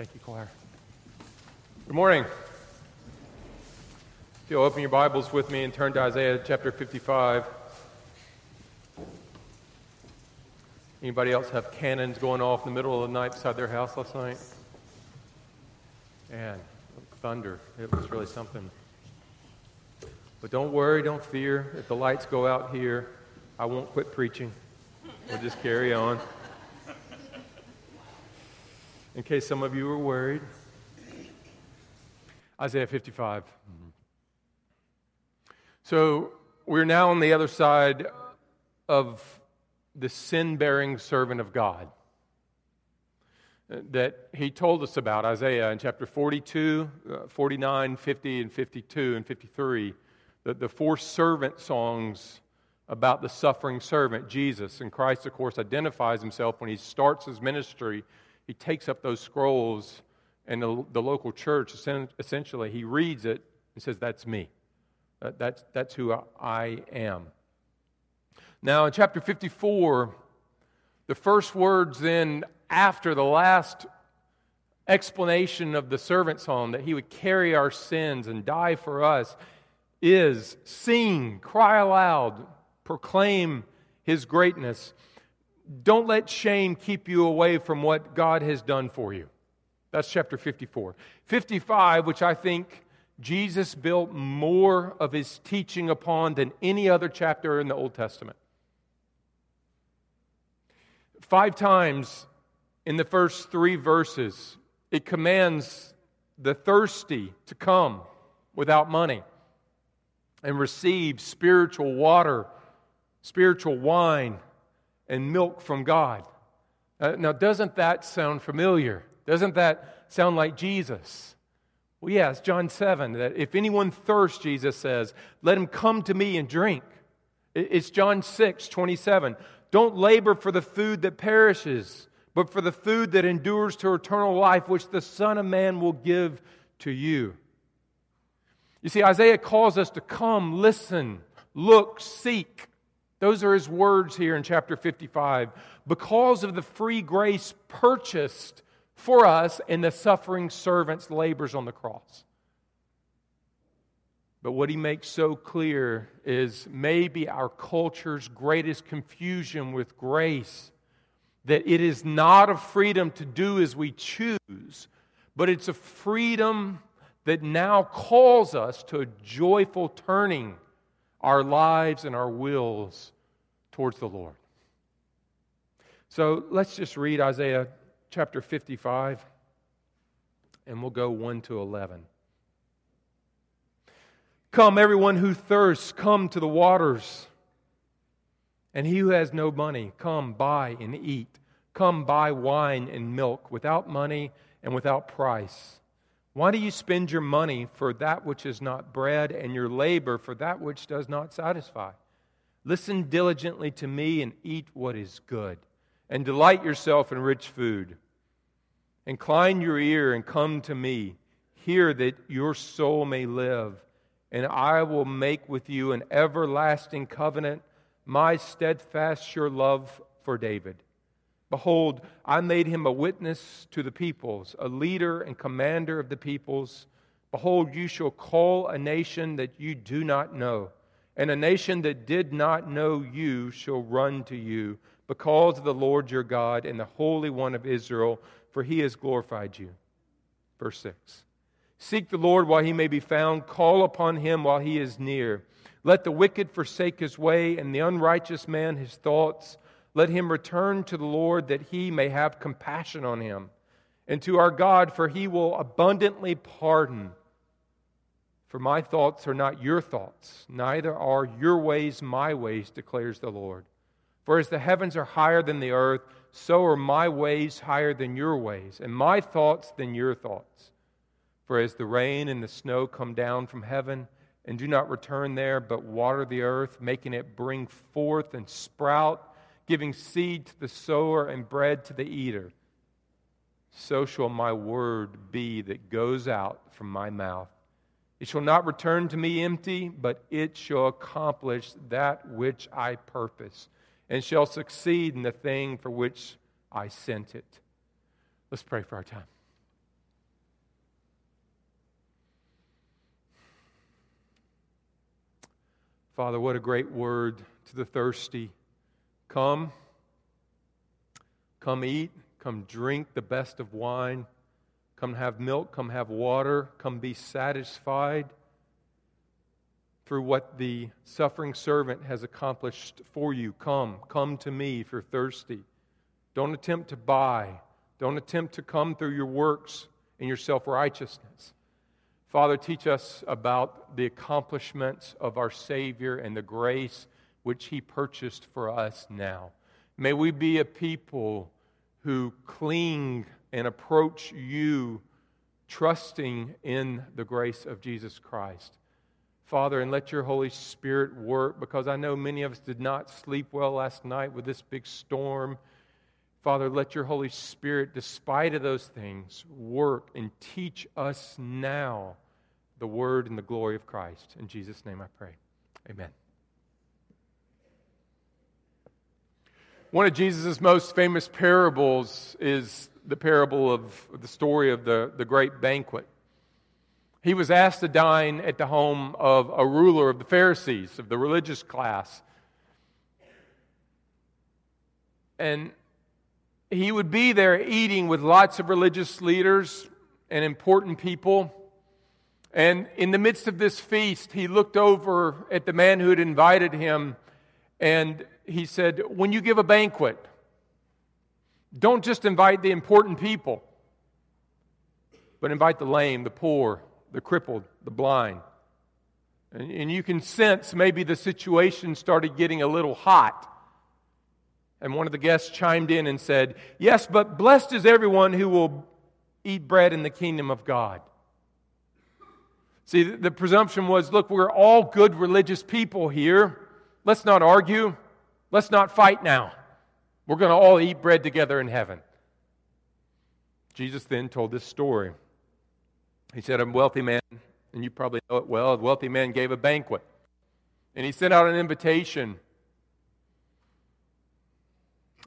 Thank you, choir. Good morning. If you'll open your Bibles with me and turn to Isaiah chapter 55. Anybody else have cannons going off in the middle of the night beside their house last night? Man, thunder. It was really something. But don't worry, don't fear. If the lights go out here, I won't quit preaching. We'll just carry on in case some of you were worried. Isaiah 55. So we're now on the other side of the sin bearing servant of God that he told us about, Isaiah in chapter 42, uh, 49, 50, and 52, and 53. The, the four servant songs about the suffering servant, Jesus. And Christ, of course, identifies himself when he starts his ministry he takes up those scrolls and the, the local church, essentially, he reads it and says, That's me. That, that's, that's who I am. Now, in chapter 54, the first words then after the last explanation of the servant's home that he would carry our sins and die for us is sing, cry aloud, proclaim his greatness. Don't let shame keep you away from what God has done for you. That's chapter 54. 55, which I think Jesus built more of his teaching upon than any other chapter in the Old Testament. Five times in the first three verses, it commands the thirsty to come without money and receive spiritual water, spiritual wine and milk from God. Uh, now, doesn't that sound familiar? Doesn't that sound like Jesus? Well, yes, John 7, that if anyone thirsts, Jesus says, let him come to me and drink. It's John 6, 27. Don't labor for the food that perishes, but for the food that endures to eternal life, which the Son of Man will give to you. You see, Isaiah calls us to come, listen, look, seek. Those are his words here in chapter 55. Because of the free grace purchased for us in the suffering servant's labors on the cross. But what he makes so clear is maybe our culture's greatest confusion with grace that it is not a freedom to do as we choose, but it's a freedom that now calls us to a joyful turning our lives and our wills towards the Lord. So let's just read Isaiah chapter 55, and we'll go 1 to 11. Come, everyone who thirsts, come to the waters. And he who has no money, come buy and eat. Come buy wine and milk without money and without price. Why do you spend your money for that which is not bread, and your labor for that which does not satisfy? Listen diligently to me and eat what is good, and delight yourself in rich food. Incline your ear and come to me. Hear that your soul may live, and I will make with you an everlasting covenant, my steadfast, sure love for David. Behold, I made him a witness to the peoples, a leader and commander of the peoples. Behold, you shall call a nation that you do not know, and a nation that did not know you shall run to you because of the Lord your God and the Holy One of Israel, for he has glorified you. Verse 6 Seek the Lord while he may be found, call upon him while he is near. Let the wicked forsake his way, and the unrighteous man his thoughts. Let him return to the Lord that he may have compassion on him, and to our God, for he will abundantly pardon. For my thoughts are not your thoughts, neither are your ways my ways, declares the Lord. For as the heavens are higher than the earth, so are my ways higher than your ways, and my thoughts than your thoughts. For as the rain and the snow come down from heaven, and do not return there, but water the earth, making it bring forth and sprout, giving seed to the sower and bread to the eater, so shall my word be that goes out from my mouth. It shall not return to me empty, but it shall accomplish that which I purpose, and shall succeed in the thing for which I sent it. Let's pray for our time. Father, what a great word to the thirsty Come, come eat, come drink the best of wine, come have milk, come have water, come be satisfied through what the suffering servant has accomplished for you. Come, come to me if you're thirsty. Don't attempt to buy, don't attempt to come through your works and your self righteousness. Father, teach us about the accomplishments of our Savior and the grace which He purchased for us now. May we be a people who cling and approach you trusting in the grace of Jesus Christ. Father, and let your Holy Spirit work because I know many of us did not sleep well last night with this big storm. Father, let your Holy Spirit, despite of those things, work and teach us now the word and the glory of Christ. In Jesus' name I pray. Amen. One of Jesus' most famous parables is the parable of the story of the, the great banquet. He was asked to dine at the home of a ruler of the Pharisees, of the religious class. And he would be there eating with lots of religious leaders and important people. And in the midst of this feast, he looked over at the man who had invited him and he said, When you give a banquet, don't just invite the important people, but invite the lame, the poor, the crippled, the blind. And, and you can sense maybe the situation started getting a little hot. And one of the guests chimed in and said, Yes, but blessed is everyone who will eat bread in the kingdom of God. See, the, the presumption was look, we're all good religious people here. Let's not argue. Let's not fight now. We're going to all eat bread together in heaven. Jesus then told this story. He said, A wealthy man, and you probably know it well, a wealthy man gave a banquet. And he sent out an invitation.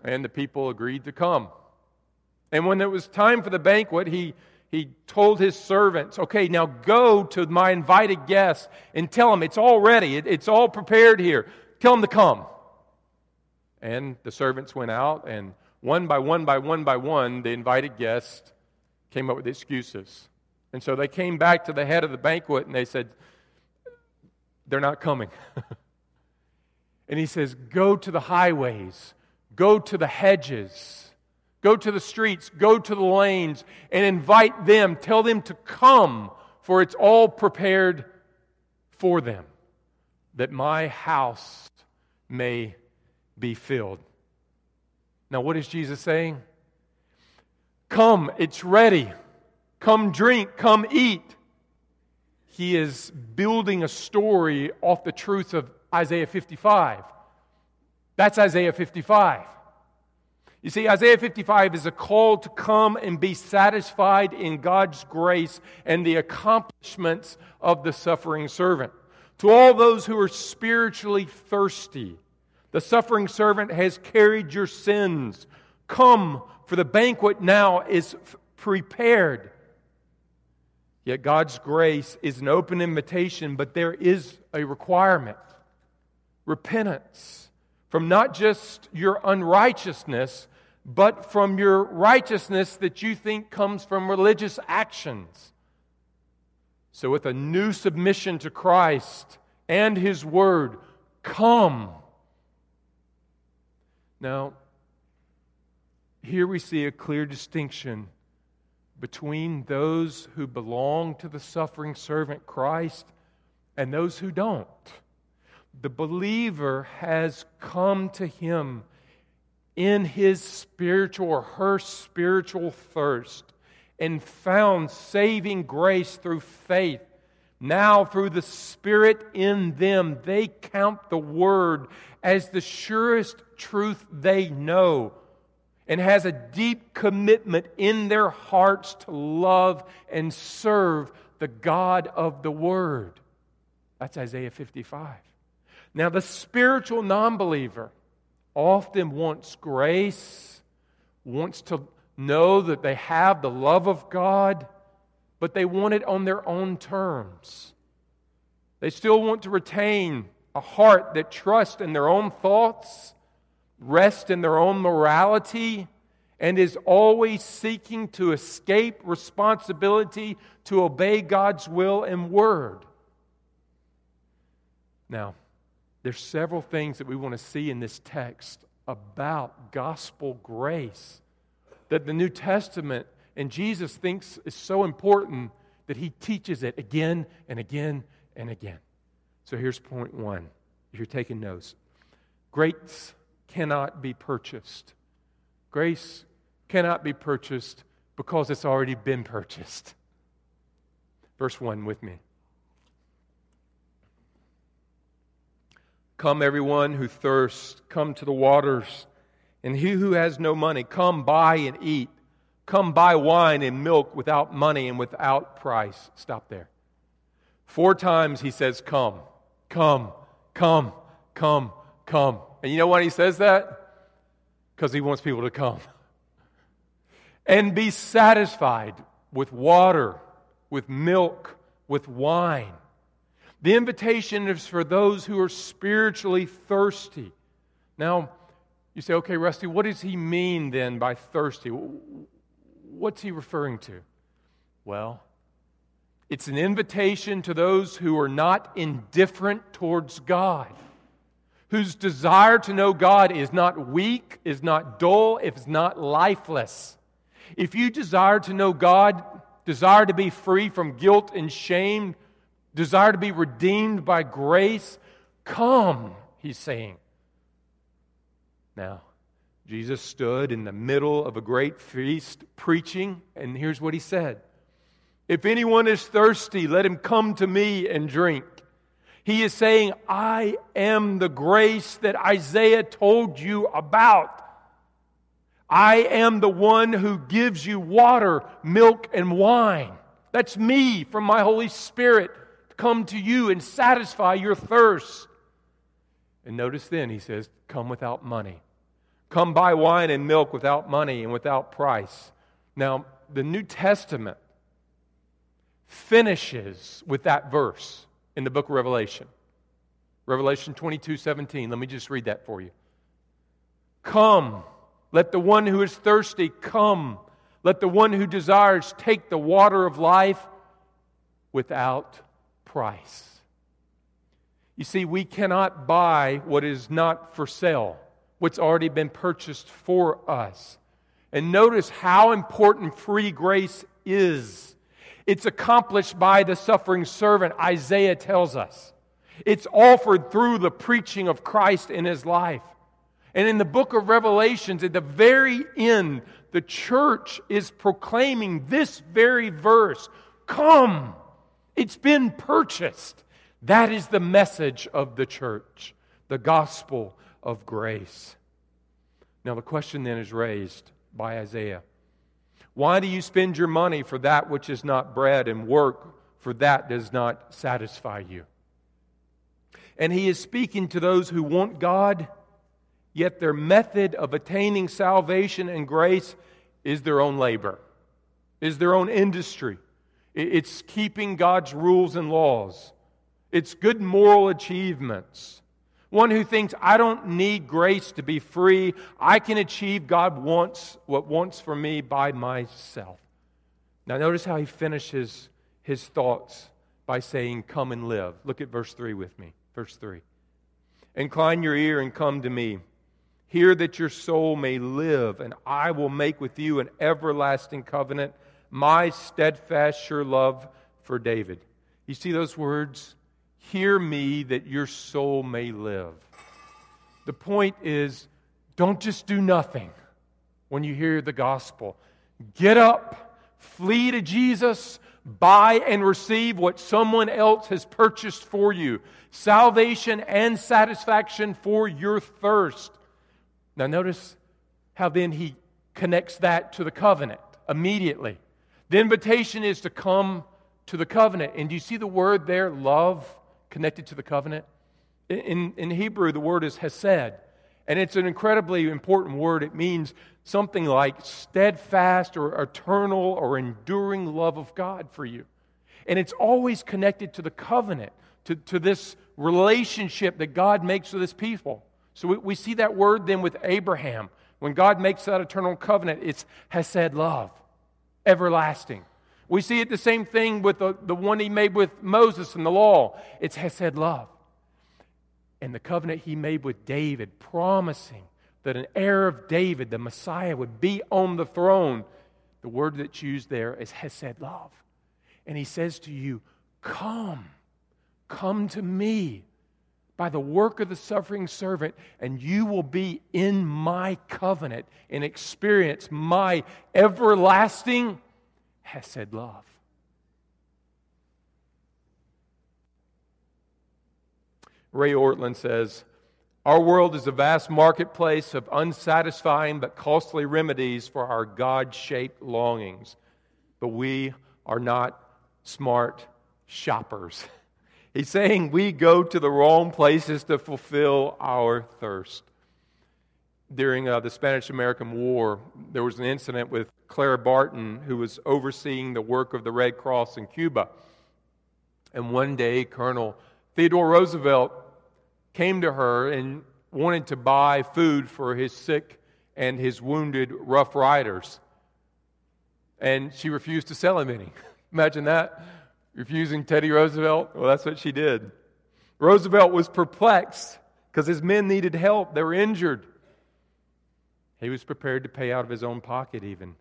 And the people agreed to come. And when it was time for the banquet, he, he told his servants, Okay, now go to my invited guests and tell them it's all ready, it, it's all prepared here. Tell them to come. And the servants went out, and one by one by one by one, the invited guests came up with excuses. And so they came back to the head of the banquet and they said, They're not coming. and he says, Go to the highways, go to the hedges, go to the streets, go to the lanes, and invite them. Tell them to come, for it's all prepared for them, that my house may be filled. Now, what is Jesus saying? Come, it's ready. Come drink, come eat. He is building a story off the truth of Isaiah 55. That's Isaiah 55. You see, Isaiah 55 is a call to come and be satisfied in God's grace and the accomplishments of the suffering servant. To all those who are spiritually thirsty, the suffering servant has carried your sins. Come, for the banquet now is prepared. Yet God's grace is an open invitation, but there is a requirement repentance from not just your unrighteousness, but from your righteousness that you think comes from religious actions. So, with a new submission to Christ and His Word, come. Now, here we see a clear distinction between those who belong to the suffering servant Christ and those who don't. The believer has come to him in his spiritual or her spiritual thirst and found saving grace through faith. Now, through the Spirit in them, they count the Word as the surest truth they know and has a deep commitment in their hearts to love and serve the God of the Word. That's Isaiah 55. Now, the spiritual non believer often wants grace, wants to know that they have the love of God, but they want it on their own terms. They still want to retain a heart that trusts in their own thoughts, rests in their own morality, and is always seeking to escape responsibility to obey God's will and word. Now, there's several things that we want to see in this text about gospel grace that the New Testament and Jesus thinks is so important that he teaches it again and again and again. So here's point one. If you're taking notes, grace cannot be purchased. Grace cannot be purchased because it's already been purchased. Verse 1 with me. Come, everyone who thirsts, come to the waters. And he who has no money, come buy and eat. Come buy wine and milk without money and without price. Stop there. Four times he says, Come, come, come, come, come. And you know why he says that? Because he wants people to come. And be satisfied with water, with milk, with wine. The invitation is for those who are spiritually thirsty. Now, you say, okay, Rusty, what does he mean then by thirsty? What's he referring to? Well, it's an invitation to those who are not indifferent towards God, whose desire to know God is not weak, is not dull, is not lifeless. If you desire to know God, desire to be free from guilt and shame, desire to be redeemed by grace, come, he's saying. Now, Jesus stood in the middle of a great feast preaching, and here's what he said If anyone is thirsty, let him come to me and drink. He is saying, I am the grace that Isaiah told you about. I am the one who gives you water, milk, and wine. That's me from my Holy Spirit to come to you and satisfy your thirst. And notice then, he says, Come without money. Come buy wine and milk without money and without price. Now, the New Testament finishes with that verse in the book of Revelation. Revelation 22 17. Let me just read that for you. Come, let the one who is thirsty come. Let the one who desires take the water of life without price. You see, we cannot buy what is not for sale, what's already been purchased for us. And notice how important free grace is. It's accomplished by the suffering servant, Isaiah tells us. It's offered through the preaching of Christ in his life. And in the book of Revelations, at the very end, the church is proclaiming this very verse Come, it's been purchased. That is the message of the church, the gospel of grace. Now, the question then is raised by Isaiah Why do you spend your money for that which is not bread and work for that does not satisfy you? And he is speaking to those who want God, yet their method of attaining salvation and grace is their own labor, is their own industry it's keeping God's rules and laws. It's good moral achievements. One who thinks, I don't need grace to be free. I can achieve God wants what wants for me by myself. Now, notice how he finishes his thoughts by saying, Come and live. Look at verse 3 with me. Verse 3. Incline your ear and come to me. Hear that your soul may live, and I will make with you an everlasting covenant my steadfast, sure love for David. You see those words? Hear me that your soul may live. The point is don't just do nothing when you hear the gospel. Get up, flee to Jesus, buy and receive what someone else has purchased for you salvation and satisfaction for your thirst. Now, notice how then he connects that to the covenant immediately. The invitation is to come to the covenant. And do you see the word there, love, connected to the covenant? In, in Hebrew, the word is hesed. And it's an incredibly important word. It means something like steadfast or eternal or enduring love of God for you. And it's always connected to the covenant, to, to this relationship that God makes with his people. So we, we see that word then with Abraham. When God makes that eternal covenant, it's Hesed love, everlasting. We see it the same thing with the, the one he made with Moses and the law. It's Hesed love. And the covenant he made with David, promising that an heir of David, the Messiah, would be on the throne. The word that's used there is Hesed love. And he says to you, Come, come to me by the work of the suffering servant, and you will be in my covenant and experience my everlasting Hesed love. Ray Ortlund says, Our world is a vast marketplace of unsatisfying but costly remedies for our God shaped longings. But we are not smart shoppers. He's saying we go to the wrong places to fulfill our thirst. During uh, the Spanish American War, there was an incident with Clara Barton, who was overseeing the work of the Red Cross in Cuba. And one day, Colonel Theodore Roosevelt came to her and wanted to buy food for his sick and his wounded Rough Riders. And she refused to sell him any. Imagine that refusing Teddy Roosevelt? Well, that's what she did. Roosevelt was perplexed because his men needed help, they were injured. He was prepared to pay out of his own pocket, even.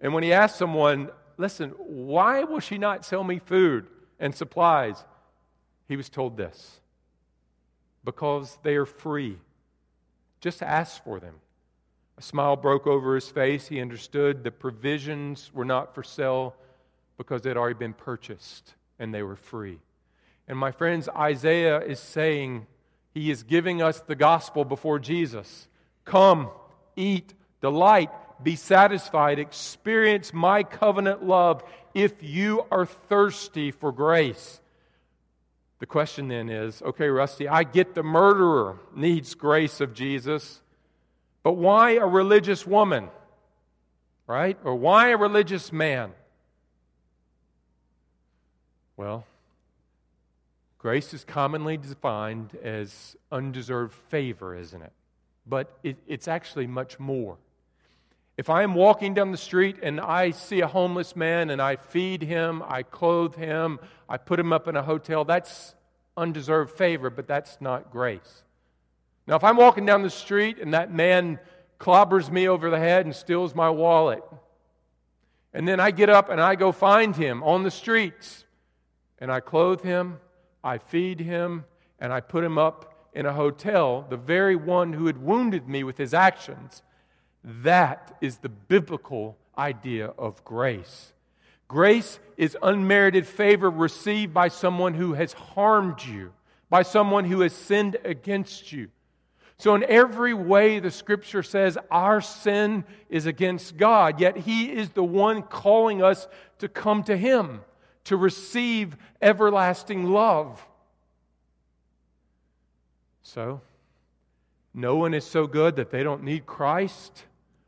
And when he asked someone, Listen, why will she not sell me food and supplies? He was told this because they are free. Just ask for them. A smile broke over his face. He understood the provisions were not for sale because they had already been purchased and they were free. And my friends, Isaiah is saying, he is giving us the gospel before Jesus. Come, eat, delight, be satisfied, experience my covenant love if you are thirsty for grace. The question then is okay, Rusty, I get the murderer needs grace of Jesus, but why a religious woman? Right? Or why a religious man? Well, grace is commonly defined as undeserved favor, isn't it? But it, it's actually much more. If I am walking down the street and I see a homeless man and I feed him, I clothe him, I put him up in a hotel, that's undeserved favor, but that's not grace. Now, if I'm walking down the street and that man clobbers me over the head and steals my wallet, and then I get up and I go find him on the streets, and I clothe him, I feed him, and I put him up in a hotel, the very one who had wounded me with his actions. That is the biblical idea of grace. Grace is unmerited favor received by someone who has harmed you, by someone who has sinned against you. So, in every way, the scripture says our sin is against God, yet He is the one calling us to come to Him to receive everlasting love. So, no one is so good that they don't need Christ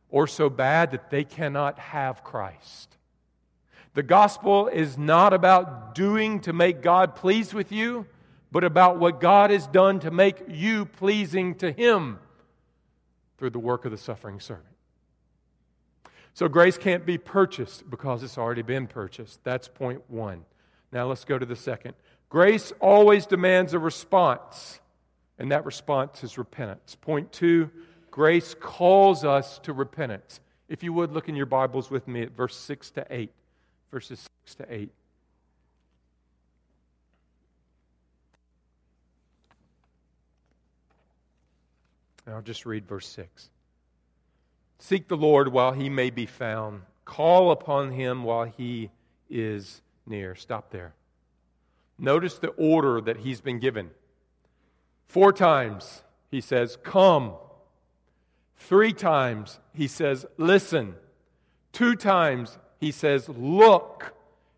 or so bad that they cannot have Christ. The gospel is not about doing to make God pleased with you, but about what God has done to make you pleasing to Him through the work of the suffering servant. So grace can't be purchased because it's already been purchased. That's point one. Now let's go to the second. Grace always demands a response, and that response is repentance. Point two grace calls us to repentance. If you would look in your Bibles with me at verse 6 to 8. Verses 6 to 8. And I'll just read verse 6. Seek the Lord while he may be found. Call upon him while he is near. Stop there. Notice the order that he's been given. Four times he says, Come. Three times he says, Listen. Two times he says, Look.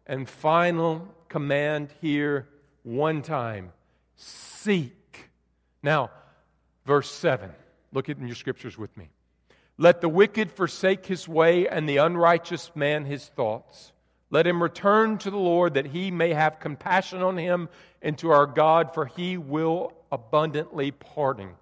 And final command here, one time, Seek. Now, verse 7. Look at in your scriptures with me. Let the wicked forsake his way and the unrighteous man his thoughts. Let him return to the Lord that he may have compassion on him and to our God, for he will abundantly pardoning.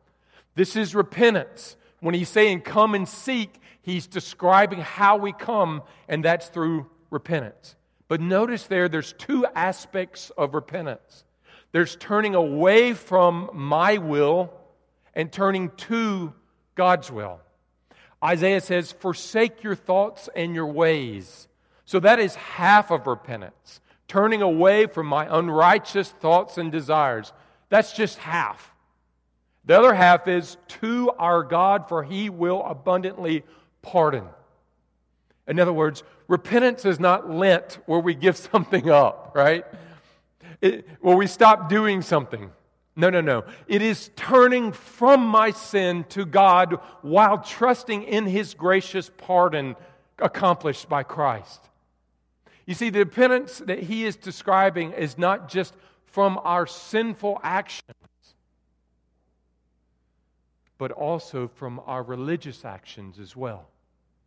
This is repentance. When he's saying come and seek, he's describing how we come, and that's through repentance. But notice there, there's two aspects of repentance there's turning away from my will and turning to God's will. Isaiah says, Forsake your thoughts and your ways. So that is half of repentance, turning away from my unrighteous thoughts and desires. That's just half. The other half is to our God, for he will abundantly pardon. In other words, repentance is not Lent where we give something up, right? It, where we stop doing something. No, no, no. It is turning from my sin to God while trusting in His gracious pardon accomplished by Christ. You see, the repentance that He is describing is not just from our sinful actions, but also from our religious actions as well.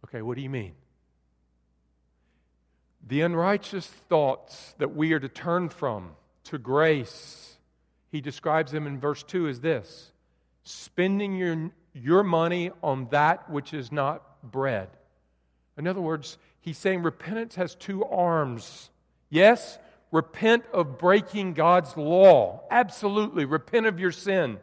Okay, what do you mean? The unrighteous thoughts that we are to turn from to grace, he describes them in verse 2 as this spending your, your money on that which is not bread. In other words, he's saying repentance has two arms. Yes, repent of breaking God's law. Absolutely, repent of your sin.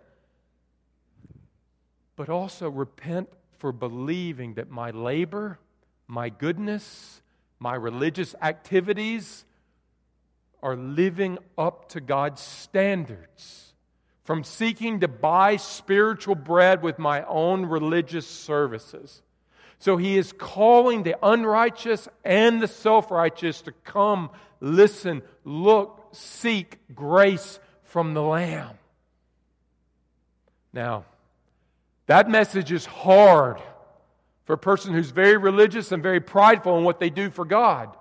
But also repent for believing that my labor, my goodness, my religious activities are living up to God's standards. From seeking to buy spiritual bread with my own religious services. So he is calling the unrighteous and the self righteous to come, listen, look, seek grace from the Lamb. Now, that message is hard for a person who's very religious and very prideful in what they do for God.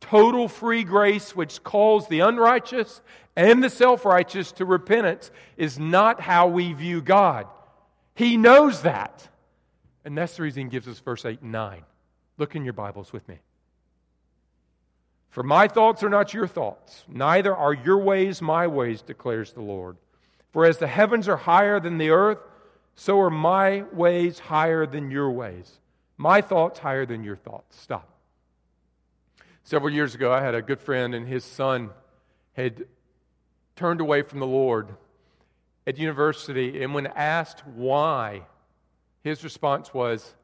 Total free grace, which calls the unrighteous and the self righteous to repentance, is not how we view God. He knows that. And that's the reason he gives us verse 8 and 9. Look in your Bibles with me. For my thoughts are not your thoughts, neither are your ways my ways, declares the Lord. For as the heavens are higher than the earth, so are my ways higher than your ways. My thoughts higher than your thoughts. Stop. Several years ago, I had a good friend, and his son had turned away from the Lord at university. And when asked why, his response was,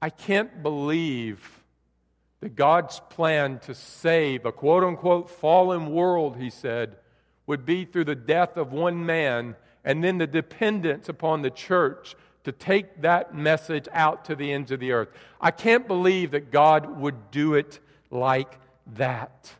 I can't believe that God's plan to save a quote unquote fallen world, he said, would be through the death of one man and then the dependence upon the church to take that message out to the ends of the earth. I can't believe that God would do it like that.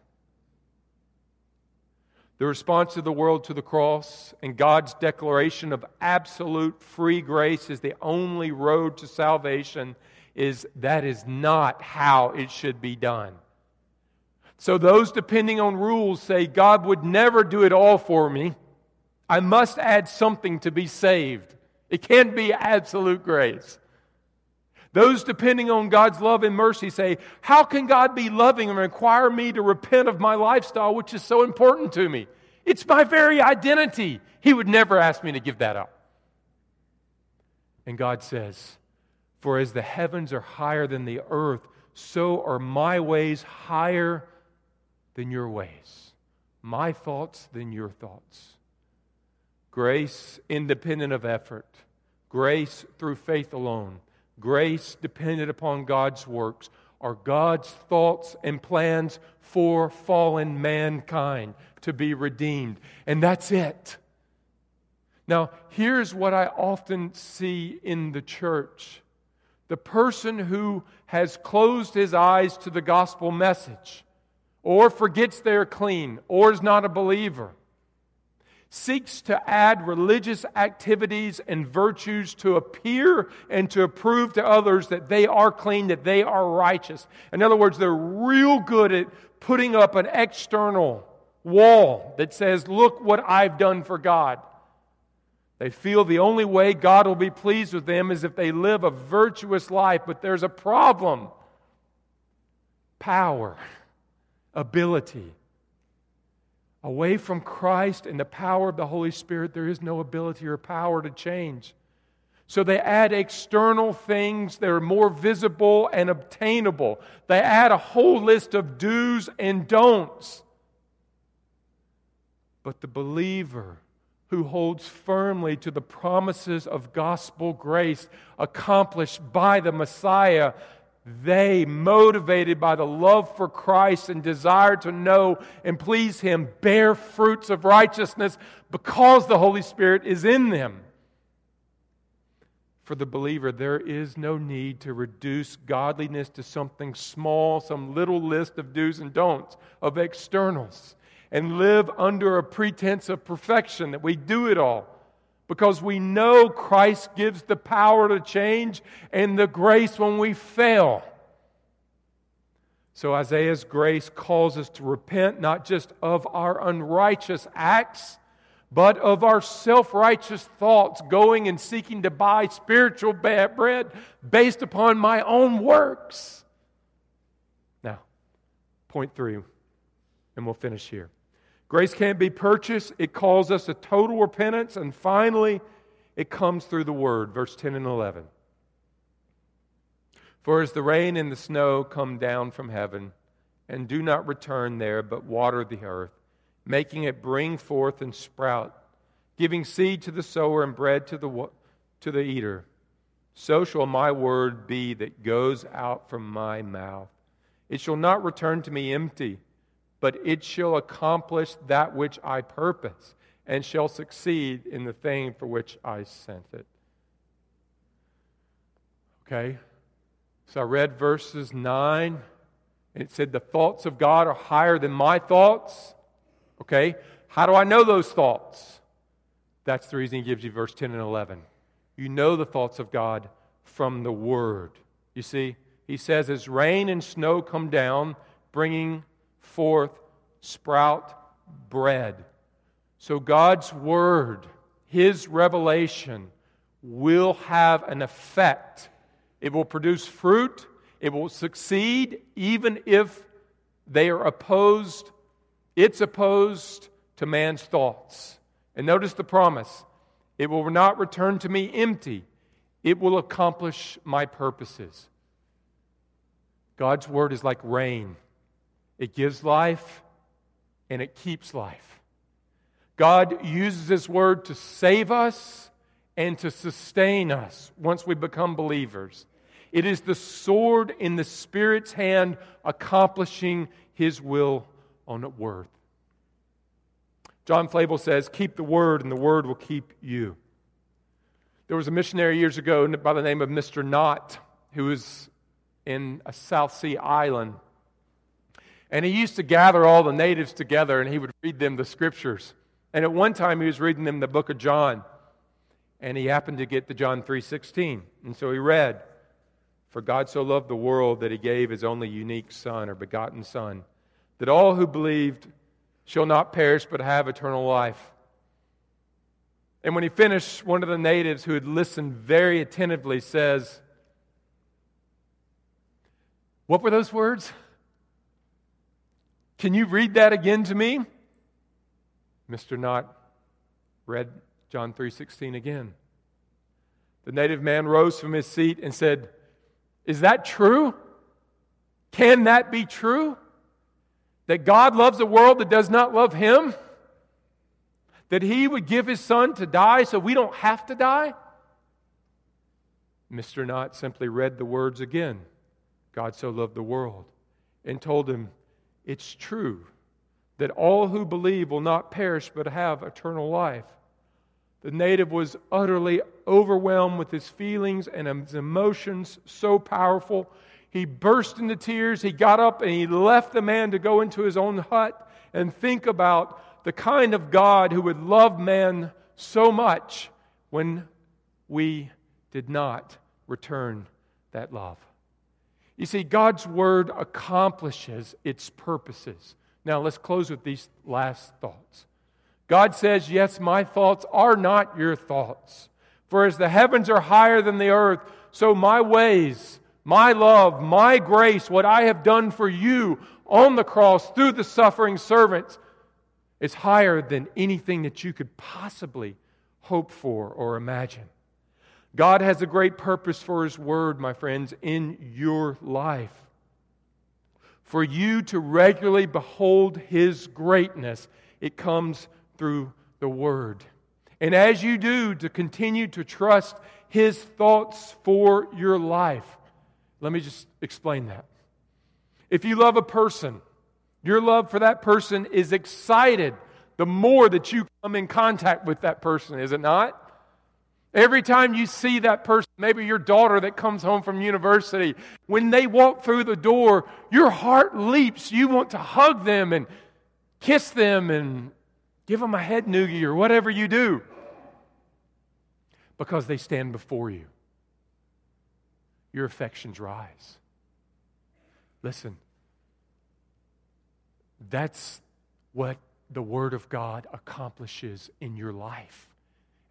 The response of the world to the cross and God's declaration of absolute free grace is the only road to salvation is that is not how it should be done. So those depending on rules say God would never do it all for me. I must add something to be saved. It can't be absolute grace. Those depending on God's love and mercy say, How can God be loving and require me to repent of my lifestyle, which is so important to me? It's my very identity. He would never ask me to give that up. And God says, For as the heavens are higher than the earth, so are my ways higher than your ways, my thoughts than your thoughts. Grace independent of effort. Grace through faith alone. Grace dependent upon God's works are God's thoughts and plans for fallen mankind to be redeemed. And that's it. Now, here's what I often see in the church the person who has closed his eyes to the gospel message, or forgets they're clean, or is not a believer seeks to add religious activities and virtues to appear and to prove to others that they are clean, that they are righteous. In other words, they're real good at putting up an external wall that says, Look what I've done for God. They feel the only way God will be pleased with them is if they live a virtuous life, but there's a problem power. ability. Away from Christ and the power of the Holy Spirit, there is no ability or power to change. So they add external things that are more visible and obtainable. They add a whole list of do's and don'ts. But the believer who holds firmly to the promises of gospel grace accomplished by the Messiah they, motivated by the love for Christ and desire to know and please Him, bear fruits of righteousness because the Holy Spirit is in them. For the believer, there is no need to reduce godliness to something small, some little list of do's and don'ts, of externals, and live under a pretense of perfection that we do it all because we know Christ gives the power to change and the grace when we fail. So Isaiah's grace calls us to repent not just of our unrighteous acts, but of our self righteous thoughts, going and seeking to buy spiritual bread based upon my own works. Now, point three, and we'll finish here. Grace can't be purchased. It calls us a total repentance. And finally, it comes through the Word, verse 10 and 11. For as the rain and the snow come down from heaven, and do not return there, but water the earth, making it bring forth and sprout, giving seed to the sower and bread to the, to the eater, so shall my word be that goes out from my mouth. It shall not return to me empty but it shall accomplish that which I purpose, and shall succeed in the thing for which I sent it. Okay? So I read verses 9, and it said, The thoughts of God are higher than my thoughts. Okay? How do I know those thoughts? That's the reason he gives you verse 10 and 11. You know the thoughts of God from the Word. You see, he says, As rain and snow come down, bringing forth sprout bread. So God's word, his revelation, will have an effect. It will produce fruit. It will succeed even if they are opposed. It's opposed to man's thoughts. And notice the promise it will not return to me empty, it will accomplish my purposes. God's word is like rain. It gives life and it keeps life. God uses His word to save us and to sustain us once we become believers. It is the sword in the Spirit's hand accomplishing His will on earth. John Flavel says, Keep the word, and the word will keep you. There was a missionary years ago by the name of Mr. Nott who was in a South Sea island and he used to gather all the natives together and he would read them the scriptures. And at one time he was reading them the book of John. And he happened to get to John 3:16. And so he read, "For God so loved the world that he gave his only unique son or begotten son, that all who believed shall not perish but have eternal life." And when he finished, one of the natives who had listened very attentively says, What were those words? Can you read that again to me? Mr. Nott read John 3:16 again. The native man rose from his seat and said, "Is that true? Can that be true? That God loves a world that does not love him? That he would give his son to die so we don't have to die?" Mr. Nott simply read the words again. God so loved the world and told him it's true that all who believe will not perish but have eternal life. The native was utterly overwhelmed with his feelings and his emotions, so powerful. He burst into tears. He got up and he left the man to go into his own hut and think about the kind of God who would love man so much when we did not return that love. You see, God's word accomplishes its purposes. Now, let's close with these last thoughts. God says, Yes, my thoughts are not your thoughts. For as the heavens are higher than the earth, so my ways my love, my grace, what I have done for you on the cross through the suffering servants is higher than anything that you could possibly hope for or imagine. God has a great purpose for His Word, my friends, in your life. For you to regularly behold His greatness, it comes through the Word. And as you do, to continue to trust His thoughts for your life. Let me just explain that. If you love a person, your love for that person is excited the more that you come in contact with that person, is it not? Every time you see that person, maybe your daughter that comes home from university, when they walk through the door, your heart leaps. You want to hug them and kiss them and give them a head noogie or whatever you do because they stand before you. Your affections rise. Listen, that's what the Word of God accomplishes in your life.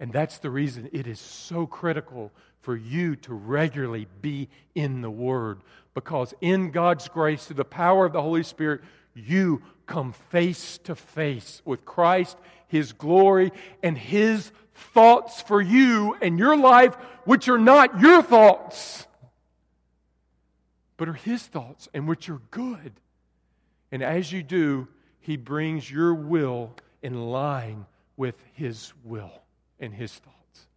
And that's the reason it is so critical for you to regularly be in the Word. Because in God's grace, through the power of the Holy Spirit, you come face to face with Christ, His glory, and His thoughts for you and your life, which are not your thoughts, but are His thoughts and which are good. And as you do, He brings your will in line with His will and his thoughts.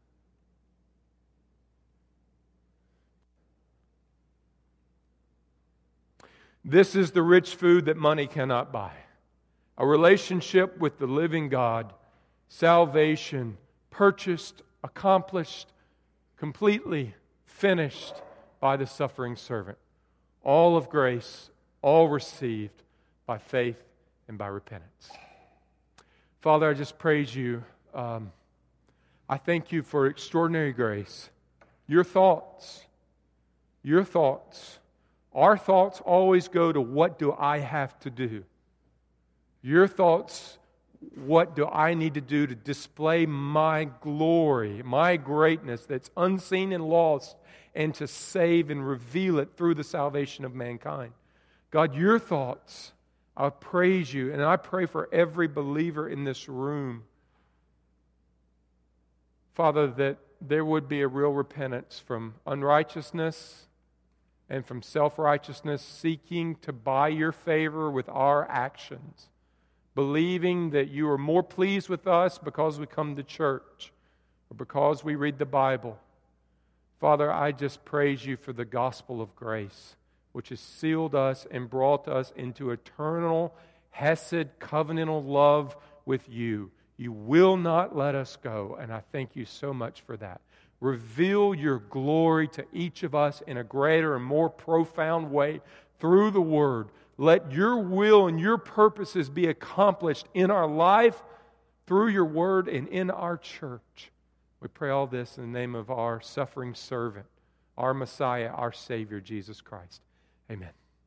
This is the rich food that money cannot buy. A relationship with the living God, salvation, purchased, accomplished, completely finished by the suffering servant. All of grace, all received by faith and by repentance. Father, I just praise you. Um, I thank you for extraordinary grace. Your thoughts, your thoughts, our thoughts always go to what do I have to do? Your thoughts, what do I need to do to display my glory, my greatness that's unseen and lost, and to save and reveal it through the salvation of mankind? God, your thoughts, I praise you, and I pray for every believer in this room Father, that there would be a real repentance from unrighteousness and from self righteousness, seeking to buy your favor with our actions, believing that you are more pleased with us because we come to church or because we read the Bible. Father, I just praise you for the gospel of grace, which has sealed us and brought us into eternal, Hesed, covenantal love with you. You will not let us go, and I thank you so much for that. Reveal your glory to each of us in a greater and more profound way through the Word. Let your will and your purposes be accomplished in our life through your Word and in our church. We pray all this in the name of our suffering servant, our Messiah, our Savior, Jesus Christ. Amen.